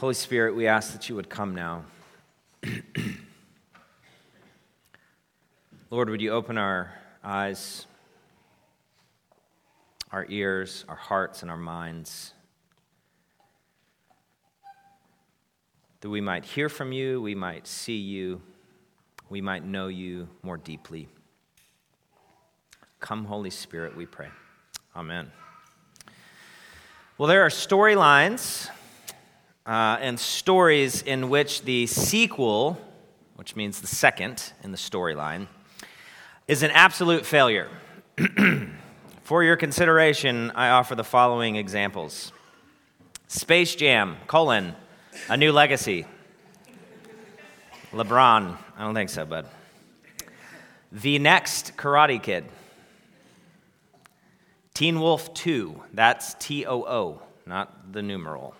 Holy Spirit, we ask that you would come now. Lord, would you open our eyes, our ears, our hearts, and our minds that we might hear from you, we might see you, we might know you more deeply. Come, Holy Spirit, we pray. Amen. Well, there are storylines uh, and stories in which the sequel, which means the second in the storyline, is an absolute failure. For your consideration, I offer the following examples Space Jam, colon, a new legacy. LeBron, I don't think so, bud. The next Karate Kid. Teen Wolf 2, that's T O O, not the numeral.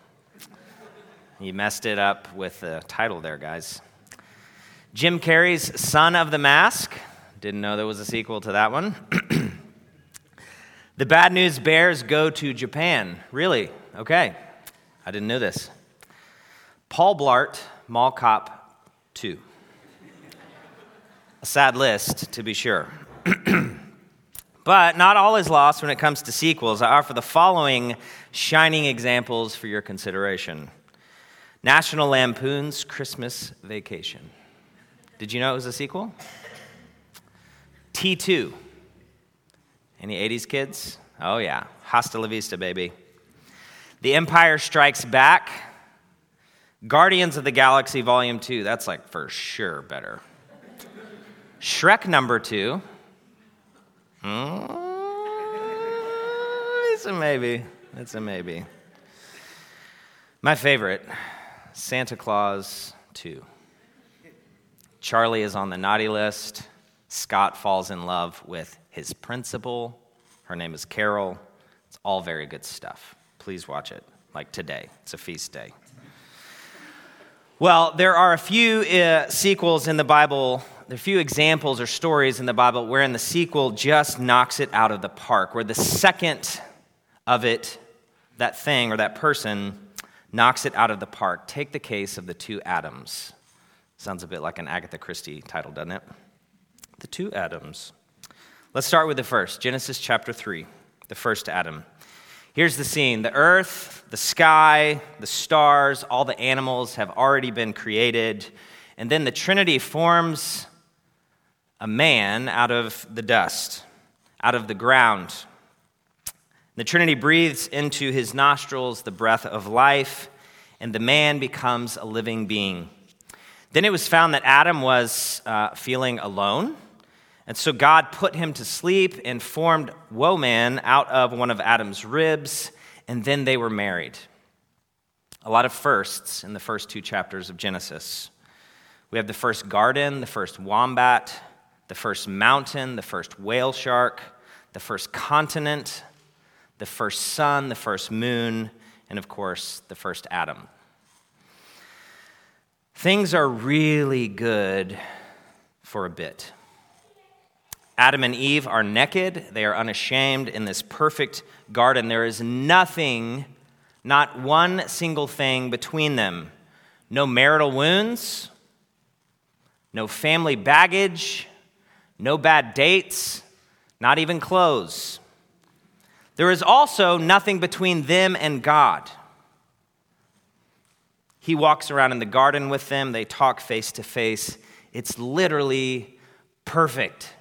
You messed it up with the title there, guys. Jim Carrey's Son of the Mask. Didn't know there was a sequel to that one. the Bad News Bears go to Japan. Really? Okay. I didn't know this. Paul Blart, Mall Cop 2. A sad list, to be sure. but not all is lost when it comes to sequels. I offer the following shining examples for your consideration. National Lampoon's Christmas Vacation. Did you know it was a sequel? T2. Any 80s kids? Oh, yeah. Hasta la vista, baby. The Empire Strikes Back. Guardians of the Galaxy Volume 2. That's like for sure better. Shrek number 2. Mm, it's a maybe. It's a maybe. My favorite Santa Clause 2. Charlie is on the naughty list. Scott falls in love with his principal. Her name is Carol. It's all very good stuff. Please watch it, like today. It's a feast day. Well, there are a few uh, sequels in the Bible, there are a few examples or stories in the Bible wherein the sequel just knocks it out of the park, where the second of it, that thing or that person, knocks it out of the park. Take the case of the two Adams. Sounds a bit like an Agatha Christie title, doesn't it? The two Adams. Let's start with the first Genesis chapter 3, the first Adam. Here's the scene the earth, the sky, the stars, all the animals have already been created. And then the Trinity forms a man out of the dust, out of the ground. The Trinity breathes into his nostrils the breath of life, and the man becomes a living being. Then it was found that Adam was uh, feeling alone, and so God put him to sleep and formed woman out of one of Adam's ribs, and then they were married. A lot of firsts in the first two chapters of Genesis. We have the first garden, the first wombat, the first mountain, the first whale shark, the first continent, the first sun, the first moon, and of course, the first Adam. Things are really good for a bit. Adam and Eve are naked, they are unashamed in this perfect garden. There is nothing, not one single thing between them. No marital wounds, no family baggage, no bad dates, not even clothes. There is also nothing between them and God. He walks around in the garden with them, they talk face to face. It's literally perfect.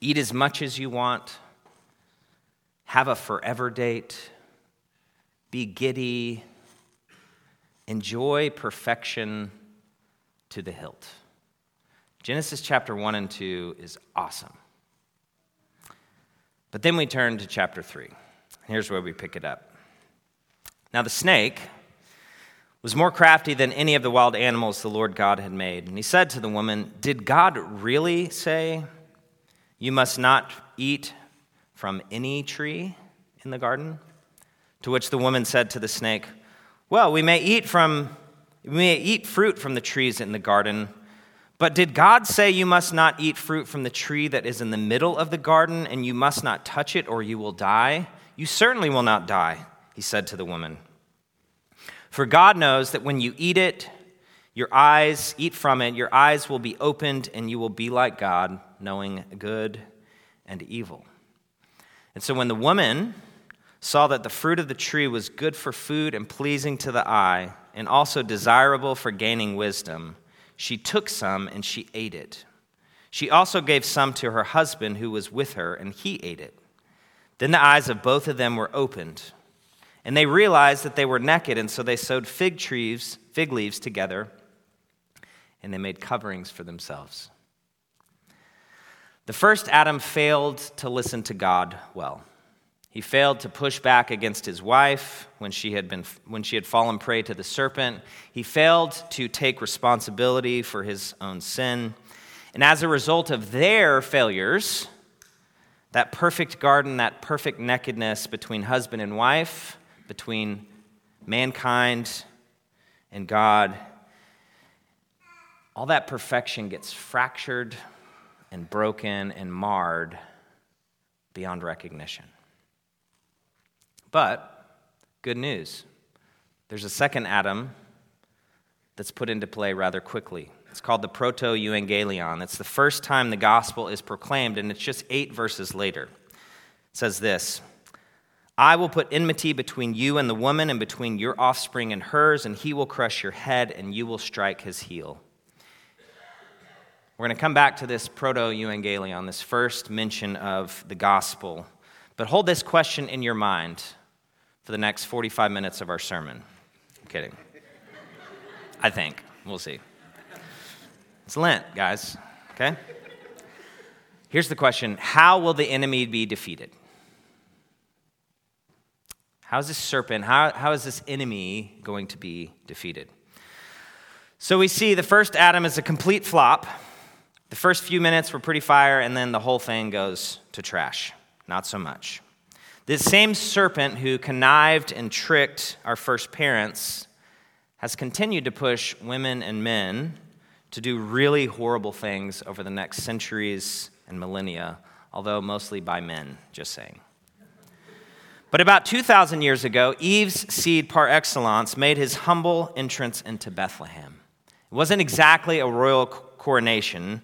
Eat as much as you want, have a forever date, be giddy, enjoy perfection to the hilt. Genesis chapter 1 and 2 is awesome. But then we turn to chapter 3. Here's where we pick it up. Now, the snake was more crafty than any of the wild animals the Lord God had made. And he said to the woman, Did God really say, You must not eat from any tree in the garden? To which the woman said to the snake, Well, we may eat from we may eat fruit from the trees in the garden, but did God say you must not eat fruit from the tree that is in the middle of the garden, and you must not touch it, or you will die? You certainly will not die, he said to the woman. For God knows that when you eat it, your eyes, eat from it, your eyes will be opened, and you will be like God, knowing good and evil. And so when the woman saw that the fruit of the tree was good for food and pleasing to the eye, and also desirable for gaining wisdom, she took some and she ate it. She also gave some to her husband who was with her, and he ate it. Then the eyes of both of them were opened and they realized that they were naked, and so they sewed fig trees, fig leaves together, and they made coverings for themselves. The first Adam failed to listen to God well. He failed to push back against his wife when she had, been, when she had fallen prey to the serpent. He failed to take responsibility for his own sin. And as a result of their failures, that perfect garden, that perfect nakedness between husband and wife, between mankind and God, all that perfection gets fractured and broken and marred beyond recognition. But, good news there's a second Adam that's put into play rather quickly. It's called the Proto Evangelion. It's the first time the gospel is proclaimed, and it's just eight verses later. It says this I will put enmity between you and the woman, and between your offspring and hers, and he will crush your head, and you will strike his heel. We're going to come back to this proto evangelion, this first mention of the gospel. But hold this question in your mind for the next 45 minutes of our sermon. I'm kidding. I think. We'll see. It's Lent, guys. Okay? Here's the question How will the enemy be defeated? How is this serpent, how, how is this enemy going to be defeated? So we see the first Adam is a complete flop. The first few minutes were pretty fire, and then the whole thing goes to trash. Not so much. This same serpent who connived and tricked our first parents has continued to push women and men to do really horrible things over the next centuries and millennia, although mostly by men, just saying. But about 2,000 years ago, Eve's seed par excellence made his humble entrance into Bethlehem. It wasn't exactly a royal coronation,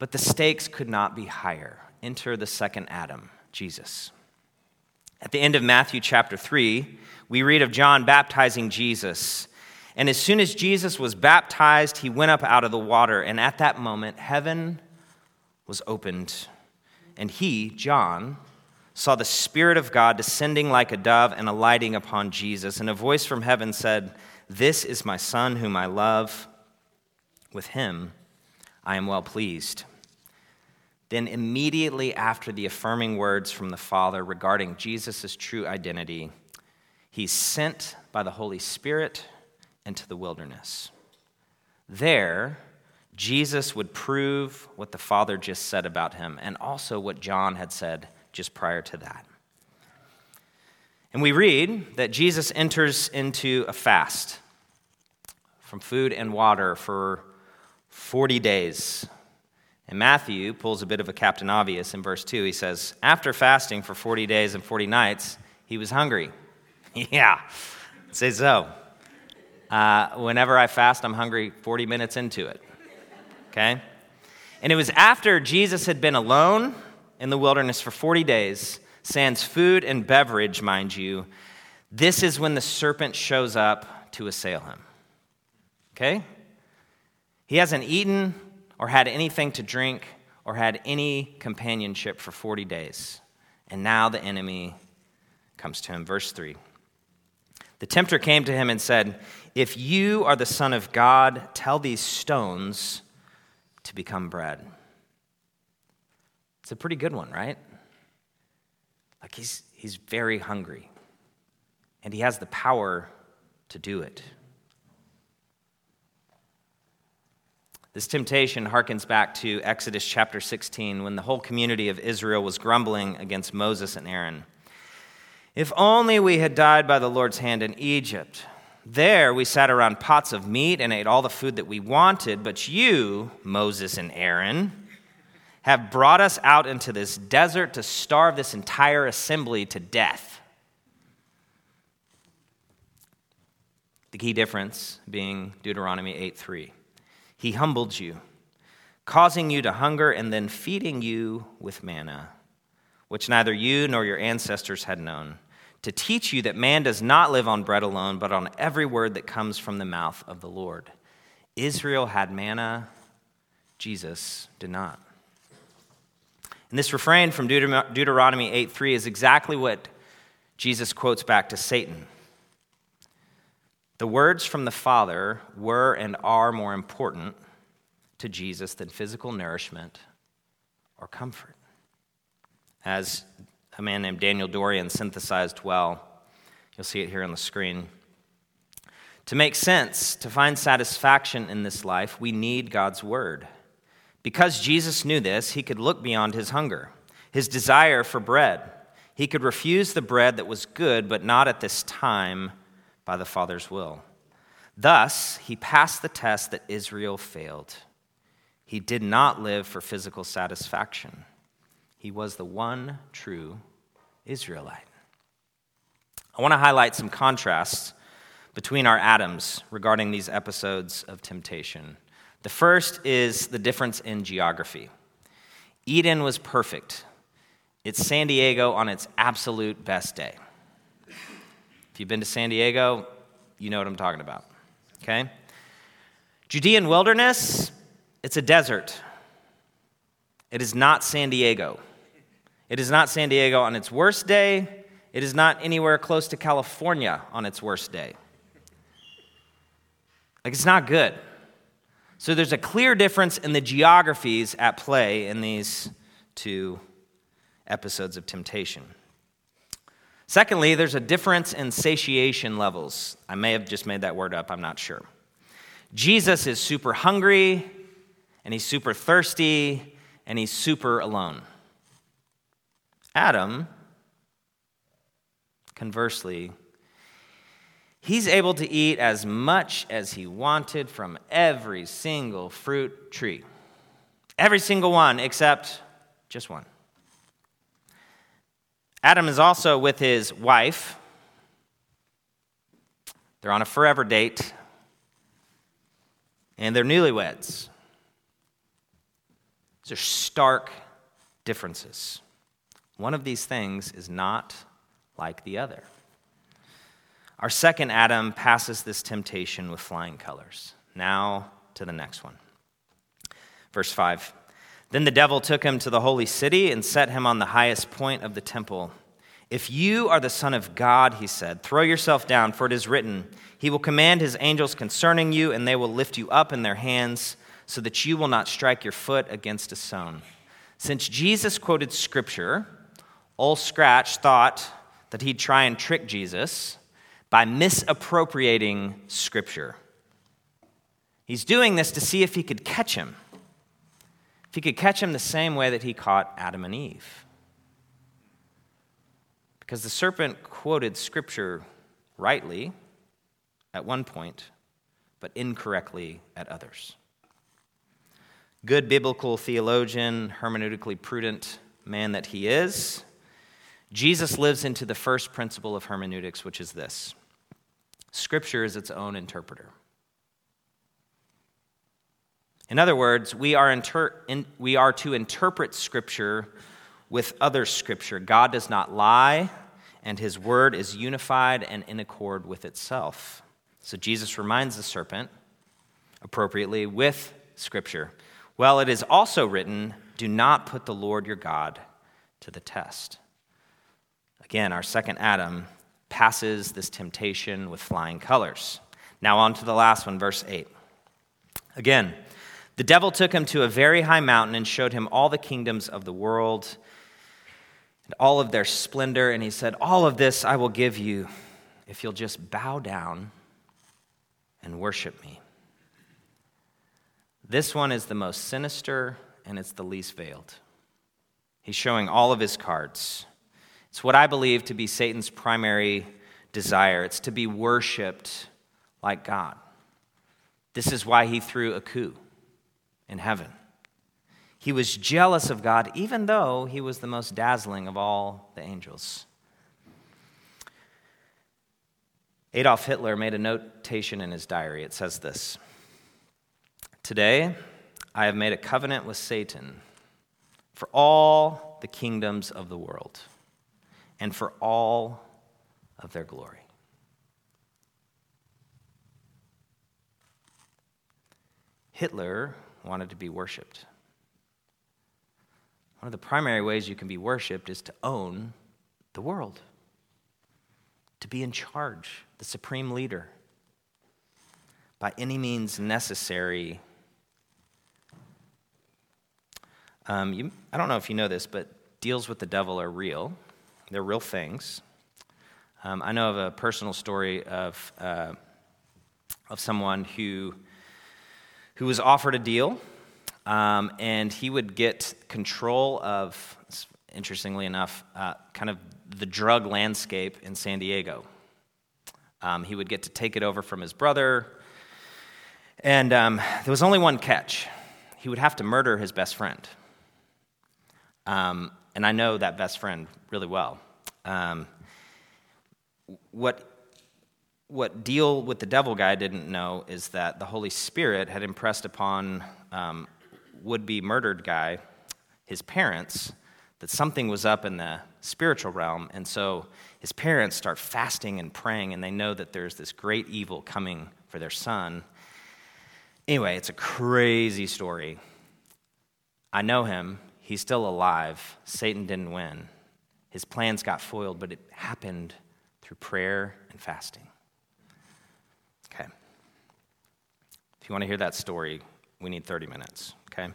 but the stakes could not be higher. Enter the second Adam, Jesus. At the end of Matthew chapter 3, we read of John baptizing Jesus. And as soon as Jesus was baptized, he went up out of the water. And at that moment, heaven was opened. And he, John, saw the Spirit of God descending like a dove and alighting upon Jesus. And a voice from heaven said, This is my Son whom I love. With him I am well pleased. Then, immediately after the affirming words from the Father regarding Jesus' true identity, he's sent by the Holy Spirit into the wilderness. There, Jesus would prove what the Father just said about him and also what John had said just prior to that. And we read that Jesus enters into a fast from food and water for 40 days. And Matthew pulls a bit of a Captain Obvious in verse 2. He says, After fasting for 40 days and 40 nights, he was hungry. yeah, say so. Uh, whenever I fast, I'm hungry 40 minutes into it. Okay? And it was after Jesus had been alone in the wilderness for 40 days, sans food and beverage, mind you, this is when the serpent shows up to assail him. Okay? He hasn't eaten or had anything to drink or had any companionship for 40 days. And now the enemy comes to him. Verse 3. The tempter came to him and said, If you are the Son of God, tell these stones to become bread. It's a pretty good one, right? Like he's, he's very hungry, and he has the power to do it. This temptation harkens back to Exodus chapter 16 when the whole community of Israel was grumbling against Moses and Aaron. If only we had died by the Lord's hand in Egypt. There we sat around pots of meat and ate all the food that we wanted, but you, Moses and Aaron, have brought us out into this desert to starve this entire assembly to death. The key difference being Deuteronomy 8 3. He humbled you, causing you to hunger and then feeding you with manna, which neither you nor your ancestors had known, to teach you that man does not live on bread alone, but on every word that comes from the mouth of the Lord. Israel had manna, Jesus did not. And this refrain from Deuteronomy 8 3 is exactly what Jesus quotes back to Satan. The words from the Father were and are more important to Jesus than physical nourishment or comfort. As a man named Daniel Doriani synthesized well, you'll see it here on the screen. To make sense, to find satisfaction in this life, we need God's Word. Because Jesus knew this, he could look beyond his hunger, his desire for bread. He could refuse the bread that was good, but not at this time by the Father's will. Thus, he passed the test that Israel failed. He did not live for physical satisfaction. He was the one true Israelite. I want to highlight some contrasts between our Adams regarding these episodes of temptation. The first is the difference in geography. Eden was perfect. It's San Diego on its absolute best day. If you've been to San Diego, you know what I'm talking about. Okay? Judean wilderness, it's a desert. It is not San Diego. It is not San Diego on its worst day. It is not anywhere close to California on its worst day. Like, it's not good. So there's a clear difference in the geographies at play in these two episodes of temptation. Secondly, there's a difference in satiation levels. I may have just made that word up, I'm not sure. Jesus is super hungry, and he's super thirsty, and he's super alone. Adam, conversely, He's able to eat as much as he wanted from every single fruit tree. Every single one except just one. Adam is also with his wife. They're on a forever date, and they're newlyweds. These are stark differences. One of these things is not like the other. Our second Adam passes this temptation with flying colors. Now to the next one. Verse 5 Then the devil took him to the holy city and set him on the highest point of the temple. If you are the Son of God, he said, throw yourself down, for it is written, He will command His angels concerning you, and they will lift you up in their hands, so that you will not strike your foot against a stone. Since Jesus quoted Scripture, Old Scratch thought that he'd try and trick Jesus by misappropriating Scripture. He's doing this to see if he could catch him. If he could catch him the same way that he caught Adam and Eve. Because the serpent quoted Scripture rightly at one point, but incorrectly at others. Good biblical theologian, hermeneutically prudent man that he is, Jesus lives into the first principle of hermeneutics, which is this Scripture is its own interpreter. In other words, we are, inter- in, we are to interpret Scripture with other Scripture. God does not lie, and His Word is unified and in accord with itself. So Jesus reminds the serpent, appropriately, with Scripture. Well, it is also written, Do not put the Lord your God to the test. Again, our second Adam passes this temptation with flying colors. Now, on to the last one, verse 8. Again, the devil took him to a very high mountain and showed him all the kingdoms of the world and all of their splendor. And he said, All of this I will give you if you'll just bow down and worship me. This one is the most sinister and it's the least veiled. He's showing all of his cards. It's what I believe to be Satan's primary desire. It's to be worshiped like God. This is why he threw a coup in heaven. He was jealous of God, even though he was the most dazzling of all the angels. Adolf Hitler made a notation in his diary. It says this Today, I have made a covenant with Satan for all the kingdoms of the world and for all of their glory. Hitler wanted to be worshiped. One of the primary ways you can be worshiped is to own the world, to be in charge, the supreme leader. By any means necessary. Um, you, I don't know if you know this, but deals with the devil are real. They're real things. Um, I know of a personal story of, uh, of someone who, who was offered a deal, um, and he would get control of, interestingly enough, uh, kind of the drug landscape in San Diego. Um, he would get to take it over from his brother. And um, there was only one catch he would have to murder his best friend. Um, and I know that best friend really well. Um, what, what Deal with the Devil guy didn't know is that the Holy Spirit had impressed upon um, would be murdered guy, his parents, that something was up in the spiritual realm. And so his parents start fasting and praying, and they know that there's this great evil coming for their son. Anyway, it's a crazy story. I know him. He's still alive. Satan didn't win. His plans got foiled, but it happened through prayer and fasting. Okay. If you want to hear that story, we need 30 minutes, okay?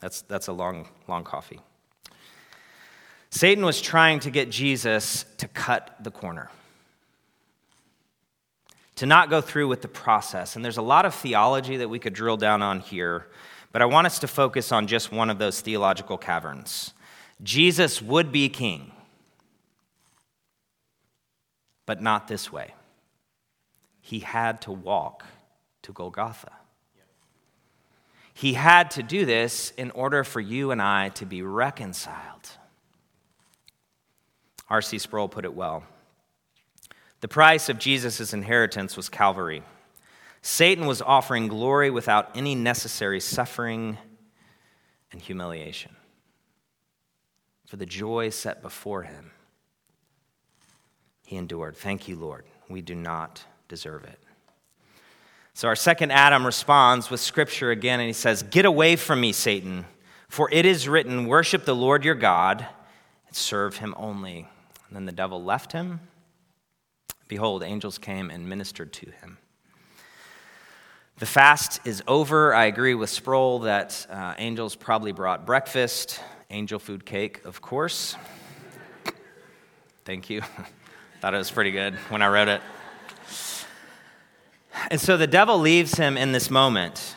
That's, that's a long, long coffee. Satan was trying to get Jesus to cut the corner, to not go through with the process. And there's a lot of theology that we could drill down on here, but I want us to focus on just one of those theological caverns. Jesus would be king, but not this way. He had to walk to Golgotha. He had to do this in order for you and I to be reconciled. R.C. Sproul put it well. The price of Jesus' inheritance was Calvary. Satan was offering glory without any necessary suffering and humiliation for the joy set before him. He endured. Thank you, Lord. We do not deserve it. So, our second Adam responds with scripture again, and he says, Get away from me, Satan, for it is written, Worship the Lord your God and serve him only. And then the devil left him. Behold, angels came and ministered to him. The fast is over. I agree with Sproul that uh, angels probably brought breakfast angel food cake, of course. Thank you. Thought it was pretty good when I wrote it. And so the devil leaves him in this moment,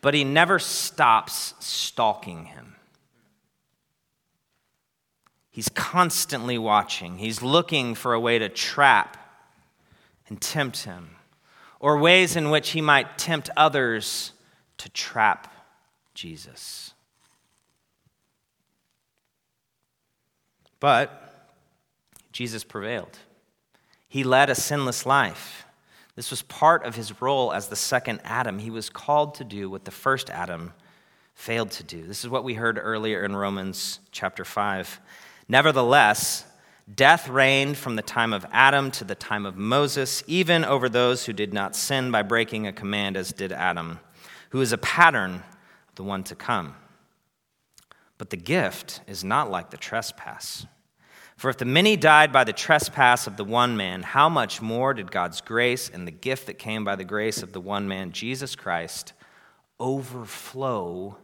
but he never stops stalking him. He's constantly watching, he's looking for a way to trap and tempt him, or ways in which he might tempt others to trap Jesus. But Jesus prevailed. He led a sinless life. This was part of his role as the second Adam. He was called to do what the first Adam failed to do. This is what we heard earlier in Romans chapter 5. Nevertheless, death reigned from the time of Adam to the time of Moses, even over those who did not sin by breaking a command as did Adam, who is a pattern of the one to come. But the gift is not like the trespass. For if the many died by the trespass of the one man, how much more did God's grace and the gift that came by the grace of the one man, Jesus Christ, overflow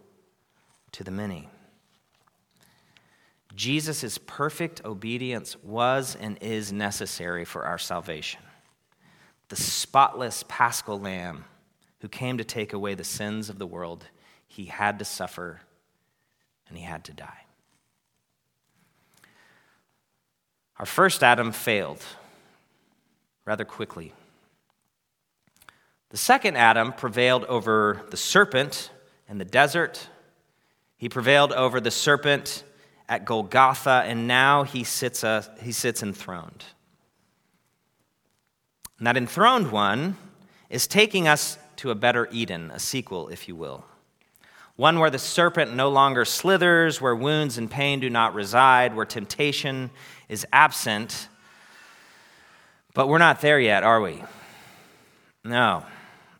to the many? Jesus' perfect obedience was and is necessary for our salvation. The spotless paschal lamb who came to take away the sins of the world, he had to suffer and he had to die. Our first Adam failed rather quickly. The second Adam prevailed over the serpent in the desert. He prevailed over the serpent at Golgotha, and now he sits, uh, he sits enthroned. And that enthroned one is taking us to a better Eden, a sequel, if you will. One where the serpent no longer slithers, where wounds and pain do not reside, where temptation is absent. But we're not there yet, are we? No,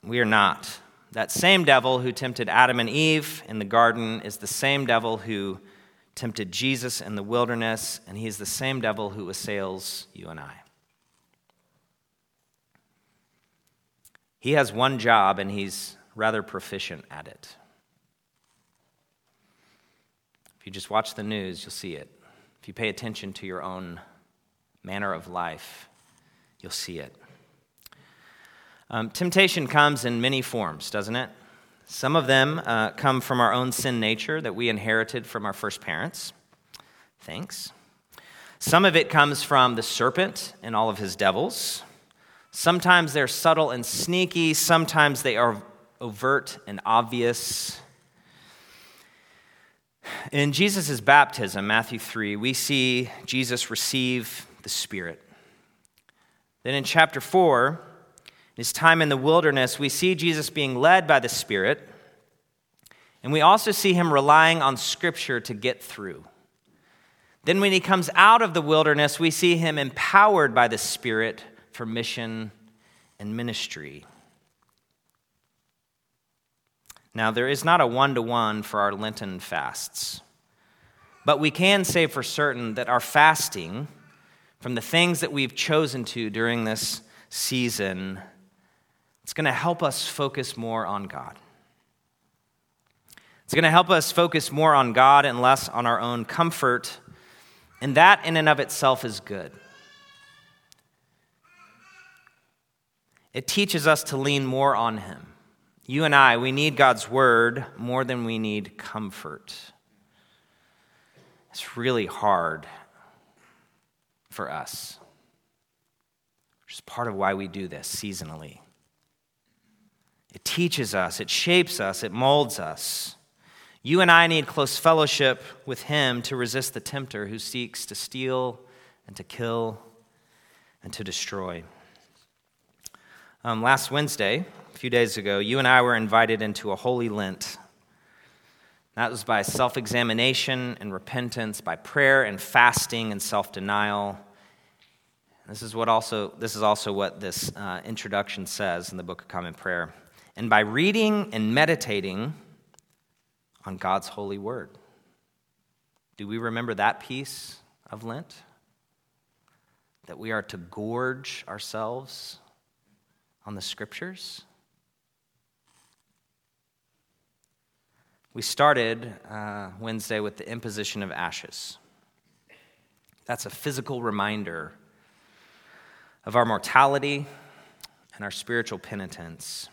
we are not. That same devil who tempted Adam and Eve in the garden is the same devil who tempted Jesus in the wilderness, and he's the same devil who assails you and I. He has one job, and he's rather proficient at it. If you just watch the news, you'll see it. If you pay attention to your own manner of life, you'll see it. Um, temptation comes in many forms, doesn't it? Some of them uh, come from our own sin nature that we inherited from our first parents. Thanks. Some of it comes from the serpent and all of his devils. Sometimes they're subtle and sneaky, sometimes they are overt and obvious. In Jesus' baptism, Matthew 3, we see Jesus receive the Spirit. Then in chapter 4, his time in the wilderness, we see Jesus being led by the Spirit, and we also see him relying on Scripture to get through. Then, when he comes out of the wilderness, we see him empowered by the Spirit for mission and ministry. Now, there is not a one to one for our Lenten fasts, but we can say for certain that our fasting from the things that we've chosen to during this season it's going to help us focus more on God. It's going to help us focus more on God and less on our own comfort, and that in and of itself is good. It teaches us to lean more on Him. You and I, we need God's word more than we need comfort. It's really hard for us, which is part of why we do this seasonally. It teaches us, it shapes us, it molds us. You and I need close fellowship with Him to resist the tempter who seeks to steal and to kill and to destroy. Um, last Wednesday, a few days ago, you and I were invited into a holy Lent. That was by self examination and repentance, by prayer and fasting and self denial. This is, what also, this is also what this uh, introduction says in the Book of Common Prayer and by reading and meditating on God's holy word. Do we remember that piece of Lent? That we are to gorge ourselves on the scriptures? We started uh, Wednesday with the imposition of ashes. That's a physical reminder of our mortality and our spiritual penitence.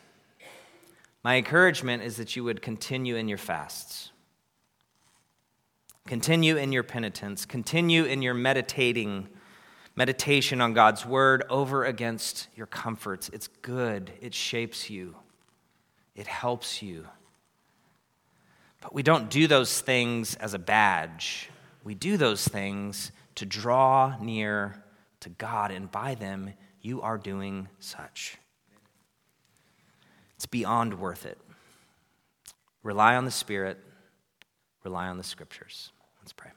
My encouragement is that you would continue in your fasts. Continue in your penitence. Continue in your meditating, meditation on God's word over against your comforts. It's good, it shapes you, it helps you. But we don't do those things as a badge. We do those things to draw near to God, and by them, you are doing such. It's beyond worth it. Rely on the Spirit, rely on the Scriptures. Let's pray.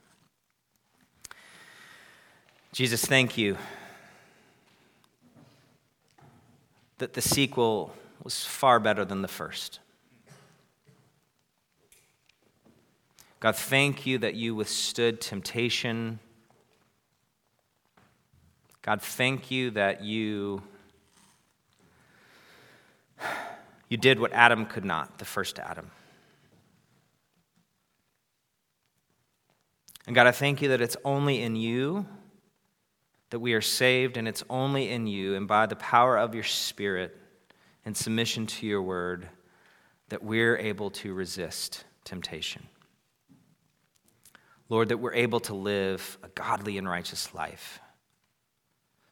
Jesus, thank you that the sequel was far better than the first. God, thank you that you withstood temptation. God, thank you that you you did what Adam could not, the first Adam. And God, I thank you that it's only in you that we are saved, and it's only in you and by the power of your Spirit and submission to your word that we're able to resist temptation. Lord, that we're able to live a godly and righteous life.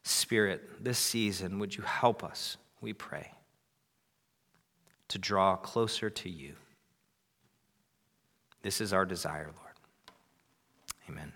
Spirit, this season, would you help us, we pray to draw closer to you. This is our desire, Lord. Amen.